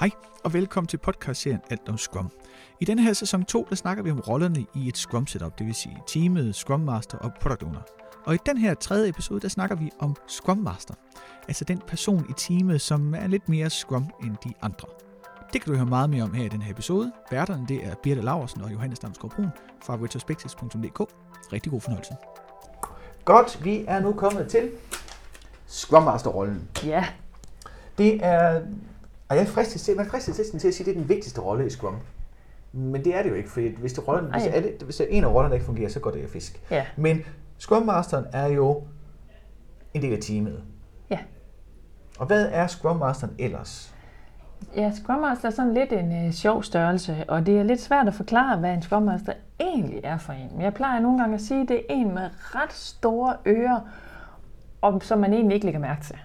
Hej og velkommen til podcastserien Alt om Scrum. I denne her sæson 2, der snakker vi om rollerne i et Scrum setup, det vil sige teamet, Scrum Master og Product Owner. Og i den her tredje episode, der snakker vi om Scrum Master. Altså den person i teamet, som er lidt mere Scrum end de andre. Det kan du høre meget mere om her i den her episode. Værterne det er Birte Laversen og Johannes Damsgaard Brun fra retrospectives.dk. Rigtig god fornøjelse. Godt, vi er nu kommet til Scrum Master-rollen. Ja, Det er, og jeg fristes til, man fristes næsten til at sige, at det er den vigtigste rolle i Scrum. Men det er det jo ikke, for hvis, det rollen, hvis, Ej. alle, hvis en af rollerne ikke fungerer, så går det af fisk. ja, Men Scrum Masteren er jo en del af teamet. ja. Og hvad er Scrum Masteren ellers? Ja, Scrum Master er sådan lidt en øh, sjov størrelse, og det er lidt svært at forklare, hvad en Scrum Master egentlig er for en. Men jeg plejer nogle gange at sige, at det er en med ret store ører, og som man egentlig ikke lægger mærke til.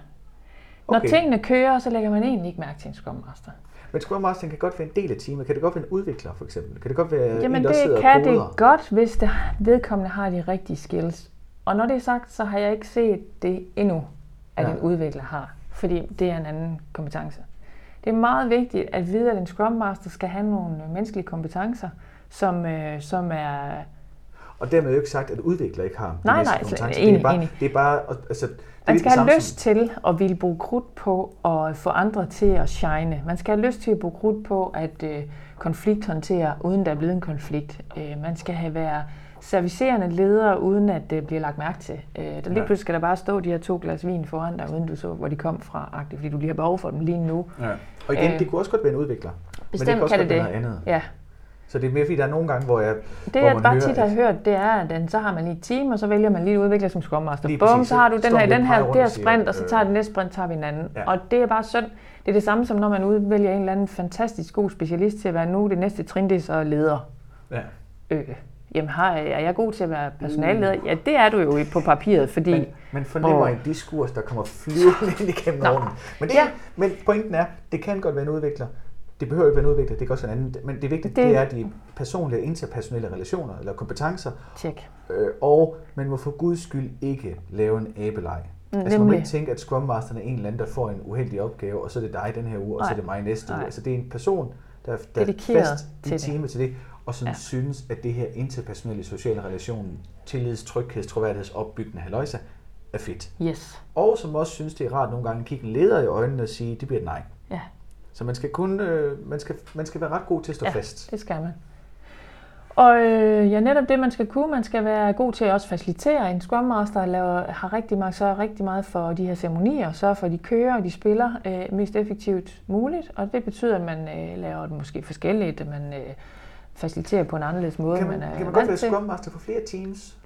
Når Okay. tingene kører, så lægger man egentlig ikke mærke til en Scrum Master. Men Scrum Masteren kan godt være en del af teamet. Kan det godt være en udvikler, for eksempel? Kan det godt være Jamen en, der sidder det kan og det godt, hvis det vedkommende har de rigtige skills. Og når det er sagt, så har jeg ikke set det endnu, at Ja. en udvikler har. Fordi det er en anden kompetence. Det er meget vigtigt at vide, at en Scrum Master skal have nogle menneskelige kompetencer, som, øh, som er... Og dermed jo ikke sagt, at udvikler ikke har Nej, nej, kompetencer. slet- det, er enig, bare, enig. det er bare, altså, det er Man skal have lyst til at ville bruge krudt på at få andre til at shine. Man skal have lyst til at bruge krudt på at øh, konflikthåndtere, uden der er blevet en konflikt. Øh, man skal have været servicerende leder, uden at det bliver lagt mærke til. Øh, der lige Ja. pludselig skal der bare stå de her to glas vin foran dig, uden du så, hvor de kom fra, agtigt, fordi du lige har behov for dem lige nu. Ja. Og igen, Øh, det kunne også godt være en udvikler. men det Bestemt kan også kan godt det være det. noget andet. Ja. Så det er mere fordi, der er nogle gange, hvor jeg... Det hvor jeg bare hører, tit har at- hørt, det er, at den, så har man lige et team, og så vælger man lige udvikler som Scrum Master. Lige Bum, præcis. så har du den her, den her, det her og sprint, og så øh, tager det næste sprint, tager vi en anden. Ja. Og det er bare synd. Det er det samme som når man udvælger en eller anden fantastisk god specialist til at være nu. Det næste trin, det er så leder. Ja. Øh, jamen, har, er jeg god til at være personalleder? Ja, det er du jo på papiret, fordi... Men man fornemmer Åh. en diskurs, der kommer flyvende ind igennem rummet. Men, det, Ja. men pointen er, det kan godt være en udvikler. Det behøver ikke være en udvikler, det kan også være en anden. Men det vigtige, det, Det- det er de personlige interpersonelle relationer eller kompetencer. Tjek. Øh, og man må for guds skyld ikke lave en abeleg. Mm, Altså man må nemlig. ikke tænke, at Scrum Masteren er en eller anden, der får en uheldig opgave, og så er det dig den her uge, og så Nej. er det mig næste uge. Nej. Altså det er en person, der, der er fast til i det. teamet til det, og som ja. Synes, at det her interpersonelle sociale relation, tillids, trygheds, troværdigheds, opbyggende haløjse, er fedt. Yes. Og som også synes, det er rart nogle gange at kigge en leder i øjnene og sige, det bliver et nej. Ja, Så man skal kun, øh, man skal, man skal være ret god til at stå Ja. fast. det skal man. Og øh, ja, netop det, man skal kunne. Man skal være god til at også facilitere. En Scrum Master laver, har rigtig meget, sørger rigtig meget for de her ceremonier, sørger for, at de kører og de spiller øh, mest effektivt muligt. Og det betyder, at man øh, laver det måske forskelligt, at man øh, faciliterer på en anderledes måde, Kan man, man er kan man godt være. Scrum Master for flere teams?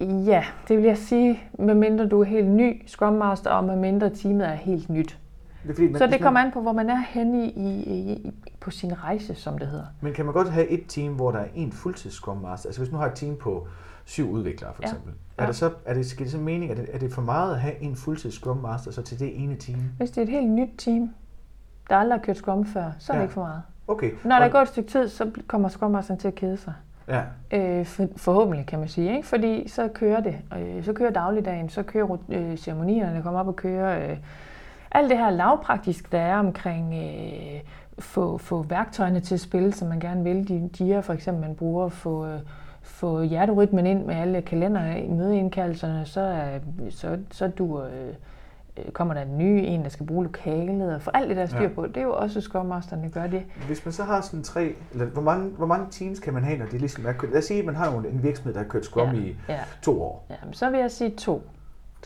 Ja, det vil jeg sige, medmindre du er helt ny Scrum Master, og medmindre teamet er helt nyt. Det er fordi, man, Så det kommer an på, hvor man er henne i, i, i, på sin rejse, som det hedder. Men kan man godt have et team, hvor der er en fuldtids Scrum Master? Altså hvis nu har et team på syv udviklere for Ja. eksempel. Er, Ja. det så, er det, skal det så mening, er det, er det for meget at have en fuldtids Scrum Master så til det ene team? Hvis det er et helt nyt team, der aldrig har kørt Scrum før, så er Ja. det ikke for meget. Okay. Når der og- er gået et stykke tid, så kommer Scrum Masteren til at kede sig. Ja, Øh, for, forhåbentlig kan man sige, ikke? fordi så kører det. Øh, så kører dagligdagen, så kører øh, ceremonierne, der kommer op og kører. Øh, alt det her lavpraktisk, der er omkring øh, få, få værktøjerne til at spille, som man gerne vil. De gear for eksempel, man bruger, få, øh, få hjerterytmen ind med alle kalender, mødeindkaldelserne, så, er, så, så du, øh, øh, kommer der en ny en, der skal bruge lokalet, og få alt det der styr Ja. på. Det er jo også Scrum Masteren, der gør det. hvis man så har sådan tre, eller hvor mange, hvor mange teams kan man have, når det ligesom er kørt? Lad os sige, at man har en virksomhed, der har kørt Scrum Ja. i Ja. to år. Ja, men så vil jeg sige to.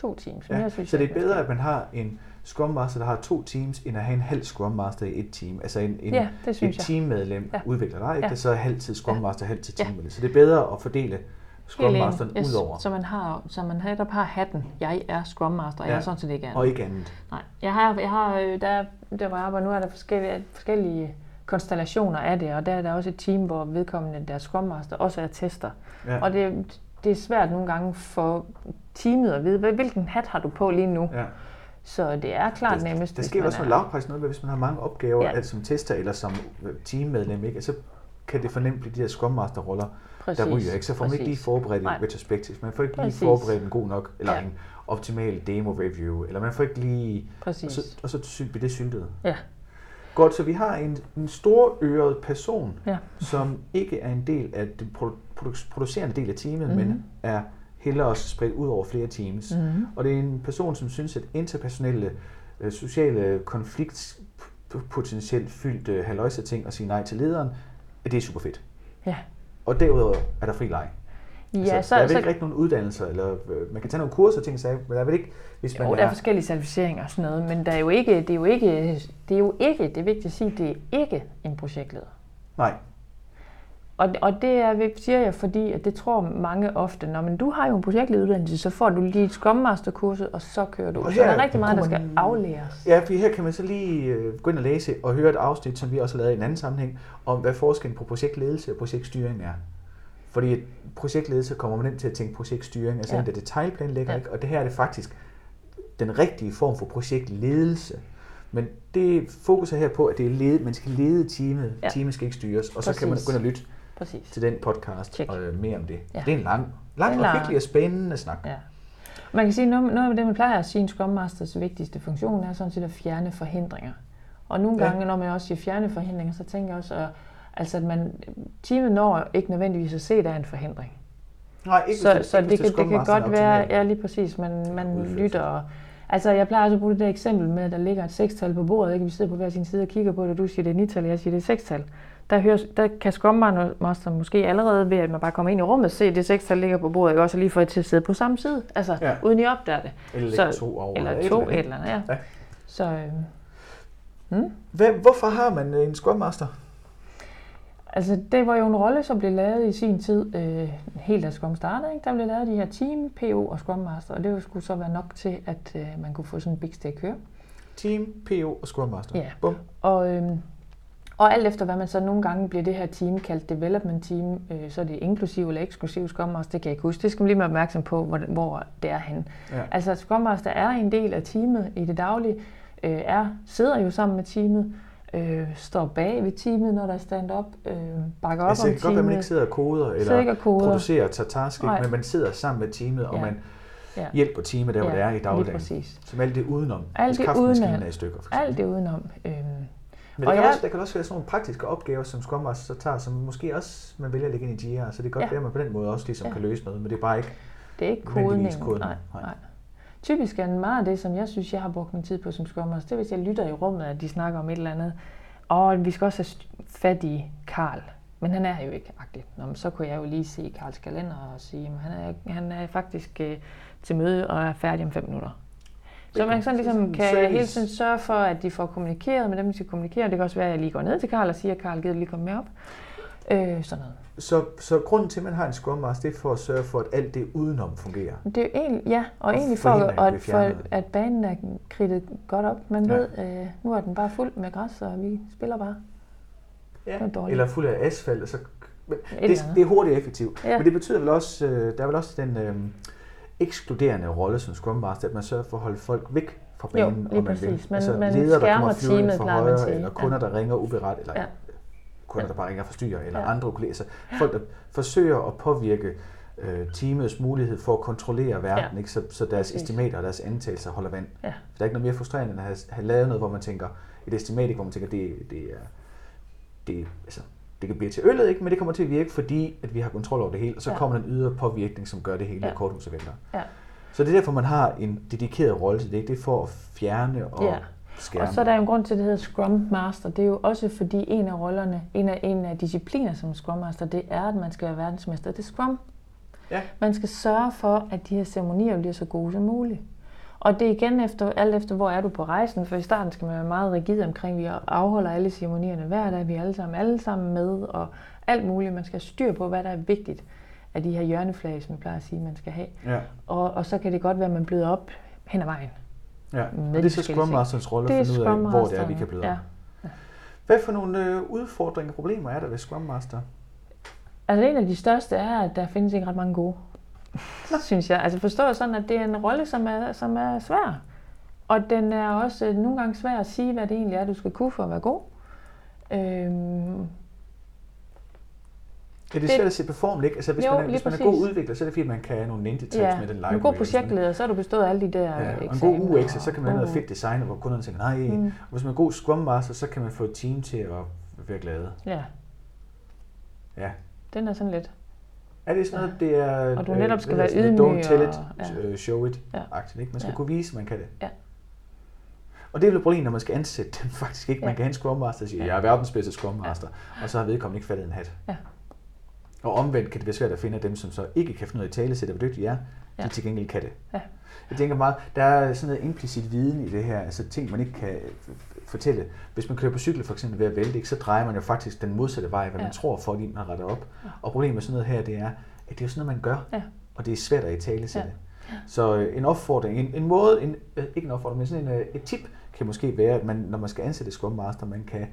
To teams. Ja. Mere synes Så det jeg er bedre, at man har en Scrum Master, der har to teams, end at have en halv Scrum Master i et team. Altså en, en, Ja, det synes et jeg. teammedlem Ja. udvikler dig, ikke? Ja. Det så er halvtid Scrum Ja. Master, halvtid Ja. teammedlem. Så det er bedre at fordele Scrum. Masteren yes, ud over, Så man har, så man netop har hatten. Jeg er Scrum Master, og Ja. jeg er sådan set ikke andet. og ikke andet. Nej, jeg har, jeg har øh, der, der hvor jeg arbejder nu, er der forskellige, forskellige konstellationer af det, og der er der også et team, hvor vedkommende, der er Scrum Master, også er tester. Ja. Og det, det er svært nogle gange for teamet at vide, hvilken hat har du på lige nu. Ja. Så det er klart nemmest, Der hvis sker man også noget lavpris noget, hvis man har mange opgaver, Ja. altså som tester eller som øh, teammedlem, ikke? så kan det fornemt blive de her Scrum Master roller, Præcis, der ryger. Ikke? Så får man ikke lige præcis. forberedt en retrospective, man får ikke lige Præcis. forberedt en god nok, eller Ja. en optimal demo review, eller man får ikke lige... Og Præcis. så, og så bliver det syltet. Ja. Godt, så vi har en, en stor øret person, Ja. som ikke er en del af den produ- produ- producerende del af teamet, Mhm. mm-hmm. men er heller også spredt ud over flere teams. Mhm. Og det er en person, som synes, at interpersonelle, øh, sociale konflikt potentielt fyldte haløjse ting og sige nej til lederen, at det er super fedt. Ja. Og derudover er der fri leg. Ja, altså, så, der er vel så, ikke rigtig nogen uddannelser, eller øh, man kan tage nogle kurser og ting, så, men der er vel ikke, hvis man jo, der er forskellige certificeringer og sådan noget, men der er jo ikke, det er jo ikke, det er jo ikke, det er vigtigt at sige, det er ikke en projektleder. Nej, Og, og det er, siger jeg, fordi at det tror mange ofte, når men du har jo en projektlederuddannelse, så får du lige et Scrum Master kursus, og så kører du. Og Så der her er rigtig meget, der skal aflæres. Ja, for her kan man så lige øh, gå ind og læse og høre et afsnit, som vi også har lavet i en anden sammenhæng, om hvad forskellen på projektledelse og projektstyring er. Fordi projektledelse kommer man ind til at tænke projektstyring, altså Ja. en, der detaljplanlægger, Ja. ikke? og det her er det faktisk den rigtige form for projektledelse. Men det fokuser her på, at det er led, man skal lede teamet, Ja. teamet skal ikke styres, og så kan man Præcis. gå ind og lytte Præcis. til den podcast Check. og øh, mere om det. Ja. Ja. Det er en lang, lang Det er og hyggelig og spændende snak. Ja. Man kan sige, noget, noget af det, man plejer at sige, en Scrum Masters vigtigste funktion er sådan set at fjerne forhindringer. Og nogle Ja. gange, når man også siger fjerne forhindringer, så tænker jeg også, at, altså, at man, teamet når ikke nødvendigvis at se, at der er en forhindring. Nej, ikke Så, hvis så ikke det, hvis kan, det kan godt være, ja lige præcis, man, man Udført. lytter. Og, altså jeg plejer også at bruge det der eksempel med, at der ligger et sekstal på bordet, ikke? vi sidder på hver sin side og kigger på det, og du siger det er nital, og jeg siger det er sekstal. Der, hører, der kan Scrum Master måske allerede ved, at man bare kommer ind i rummet, se det sekstal ligger på bordet, ikke? også lige få det til at sidde på samme side, altså ja. Uden I opdager det. Eller så- to over. Eller to, andet. et eller andet, ja. Ja. Så øh, hmm? Hvad, hvorfor har man en Scrum Master? Altså, det var jo en rolle, som blev lavet i sin tid, øh, helt da Scrum startede. Ikke? Der blev lavet de her team, PO og Scrum Master, og det skulle så være nok til, at øh, man kunne få sådan en big stack køre. Team, PO og Scrum Master. Ja. Bum. Og, øh, og alt efter hvad man så nogle gange bliver det her team kaldt development team, øh, så er det inklusiv eller eksklusiv Scrum Master, det kan jeg ikke huske. Det skal man lige være opmærksom på, hvor, hvor det er henne. Ja. Altså Scrum Master er en del af teamet i det daglige, øh, er, sidder jo sammen med teamet, øh, står bag ved teamet, når der er stand-up, øh, bakker op Altså, om det kan godt være, at man teamet. ikke sidder og koder, ikke eller og koder. producerer og tager task, ikke? Nej. men man sidder sammen med teamet, og Ja. man Ja. hjælper teamet der, hvor Ja, det er i dagligdagen. præcis. Som alt det udenom. Alt det udenom. er i stykker. Alt det udenom. Øhm, Men Og der kan, jeg- også, der kan også være sådan nogle praktiske opgaver, som Scrum Master så tager, som måske også man vælger at lægge ind i Jira, så det kan godt Ja. være, at man på den måde også ligesom Ja. kan løse noget, men det er bare ikke det er ikke kodning. kodning. Nej, Nej. nej. Typisk er det meget af det, som jeg synes, jeg har brugt min tid på som Scrum Master, det er, hvis jeg lytter i rummet, at de snakker om et eller andet. Og vi skal også have fat i Karl. Men han er jo ikke agtigt. Nå, men så kunne jeg jo lige se Karls kalender og sige, at han er, han er faktisk øh, til møde og er færdig om fem minutter. Så man sådan ligesom Sådan kan service. hele tiden sørge for, at de får kommunikeret med dem, de skal kommunikere. Det kan også være, at jeg lige går ned til Karl og siger, at Karl gider lige komme med op. Øh, sådan noget. Så, så grunden til, at man har en Scrum Master, det er for at sørge for, at alt det udenom fungerer. Det er jo egentlig, ja, og, Og egentlig for, at at, for, at banen er kridtet godt op. Man Ja. ved, øh, nu er den bare fuld med græs, og vi spiller bare. Ja. Er. Eller fuld af asfalt. Og så, men Et det, det er hurtigt og effektivt. Ja. Men det betyder vel også, øh, der er vel også den øh, ekskluderende rolle som Scrum Master, at man sørger for at holde folk væk fra Jo, banen. lige og man præcis. Man- altså man ledere, der kommer teamet, man højre, at sige. eller kunder, der ringer uberet, eller Ja. kunder, Ja. der bare ringer og forstyrrer, eller Ja. andre kolleger. Så folk, der forsøger at påvirke øh, teamets mulighed for at kontrollere verden, Ja. ikke? Så, så deres Præcis. estimater og deres antagelser holder vand. Ja. For der er ikke noget mere frustrerende, end at have, have lavet noget, hvor man tænker, et estimat, hvor man tænker, det, det er, det, altså, det kan blive til øllet, ikke? men det kommer til at virke, fordi at vi har kontrol over det hele, og så Ja. kommer der en ydre påvirkning, som gør det hele Ja. korthuset vælter. Ja. Så det er derfor, man har en dedikeret rolle til det. Det er for at fjerne og Ja. skærme. Og så er der en grund til, at det hedder Scrum Master. Det er jo også fordi en af rollerne, en af, en af discipliner som Scrum Master, det er, at man skal være verdensmester. Det er Scrum. Ja. Man skal sørge for, at de her ceremonier bliver så gode som muligt. Og det er igen efter, alt efter, hvor er du på rejsen, for i starten skal man være meget rigid omkring, vi afholder alle ceremonierne hver dag, vi er alle sammen, alle sammen med, og alt muligt. Man skal have styr på, hvad der er vigtigt af de her hjørneflag, som jeg plejer at sige, man skal have. Ja. Og, og så kan det godt være, at man bløder op hen ad vejen. Ja. Og de det er så Scrum. Masters rolle at finde ud af, hvor det er, vi kan bløde ja. op. Hvad for nogle øh, udfordringer og problemer er der ved Scrum Master? Altså en af de største er, at der findes ikke ret mange gode, synes jeg. Altså forstå sådan, at det er en rolle, som er, som er svær. Og den er også øh, nogle gange svær at sige, hvad det egentlig er, du skal kunne for at være god. Øhm, Ja, det er Det- svært at se på formen, ikke? Altså, hvis, Jo, man er, hvis man er god udvikler, så er det fordi, man kan have nogle ninja tricks Ja, med den en live god projektleder, så har du bestået alle de der Ja, og en god UX, så kan man have noget og- fedt design, hvor kunderne tænker, nej, Mm. mm. hvis man er god Scrum Master, så kan man få et team til at være glade. Ja, Ja. den er sådan lidt. Er det sådan noget, det er... Og du øh, netop skal være ydmyg Don't tell it, og- øh, show it, Ja. agtigt, ikke? Man skal Ja. kunne vise, at man kan det. Ja. Og det er vel et problem, når man skal ansætte dem faktisk ikke. Man Ja. kan have en Scrum Master, siger, Ja. jeg er verdens bedste Scrum Master, og så har vedkommende ikke faldet en hat. Ja. Og omvendt kan det være svært at finde dem, som så ikke kan finde noget i tale, sætte, hvor dygtige er, Ja. de til gengæld kan det. Ja. Jeg tænker meget, der er sådan noget implicit viden i det her, altså ting, man ikke kan fortælle. Hvis man kører på cykel for eksempel ved at vælte, så drejer man jo faktisk den modsatte vej, hvad Ja. man tror, fordi man har rettet op. Ja. Og problemet med sådan noget her, det er, at det er jo sådan noget, man gør, Ja. og det er svært at i tale. Ja. Så øh, en opfordring, en, en måde, en, øh, ikke en opfordring, men sådan en, øh, et tip kan måske være, at man, når man skal ansætte Scrum Master, man kan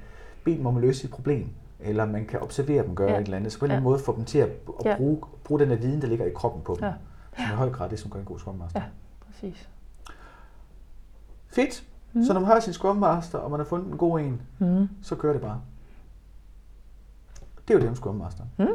bede dem om at løse et problem, eller man kan observere dem gøre Ja. et eller andet, så på en eller Ja. anden måde få dem til at, at Ja. bruge, bruge den der viden, der ligger i kroppen på dem, Ja. som i høj grad det, som gør en god Scrum Master. Ja. Præcis. Fedt. Mm. Så når man har sin Scrum Master, og man har fundet en god en, Mm. så kører det bare. Det er jo det om Scrum Master. Mm.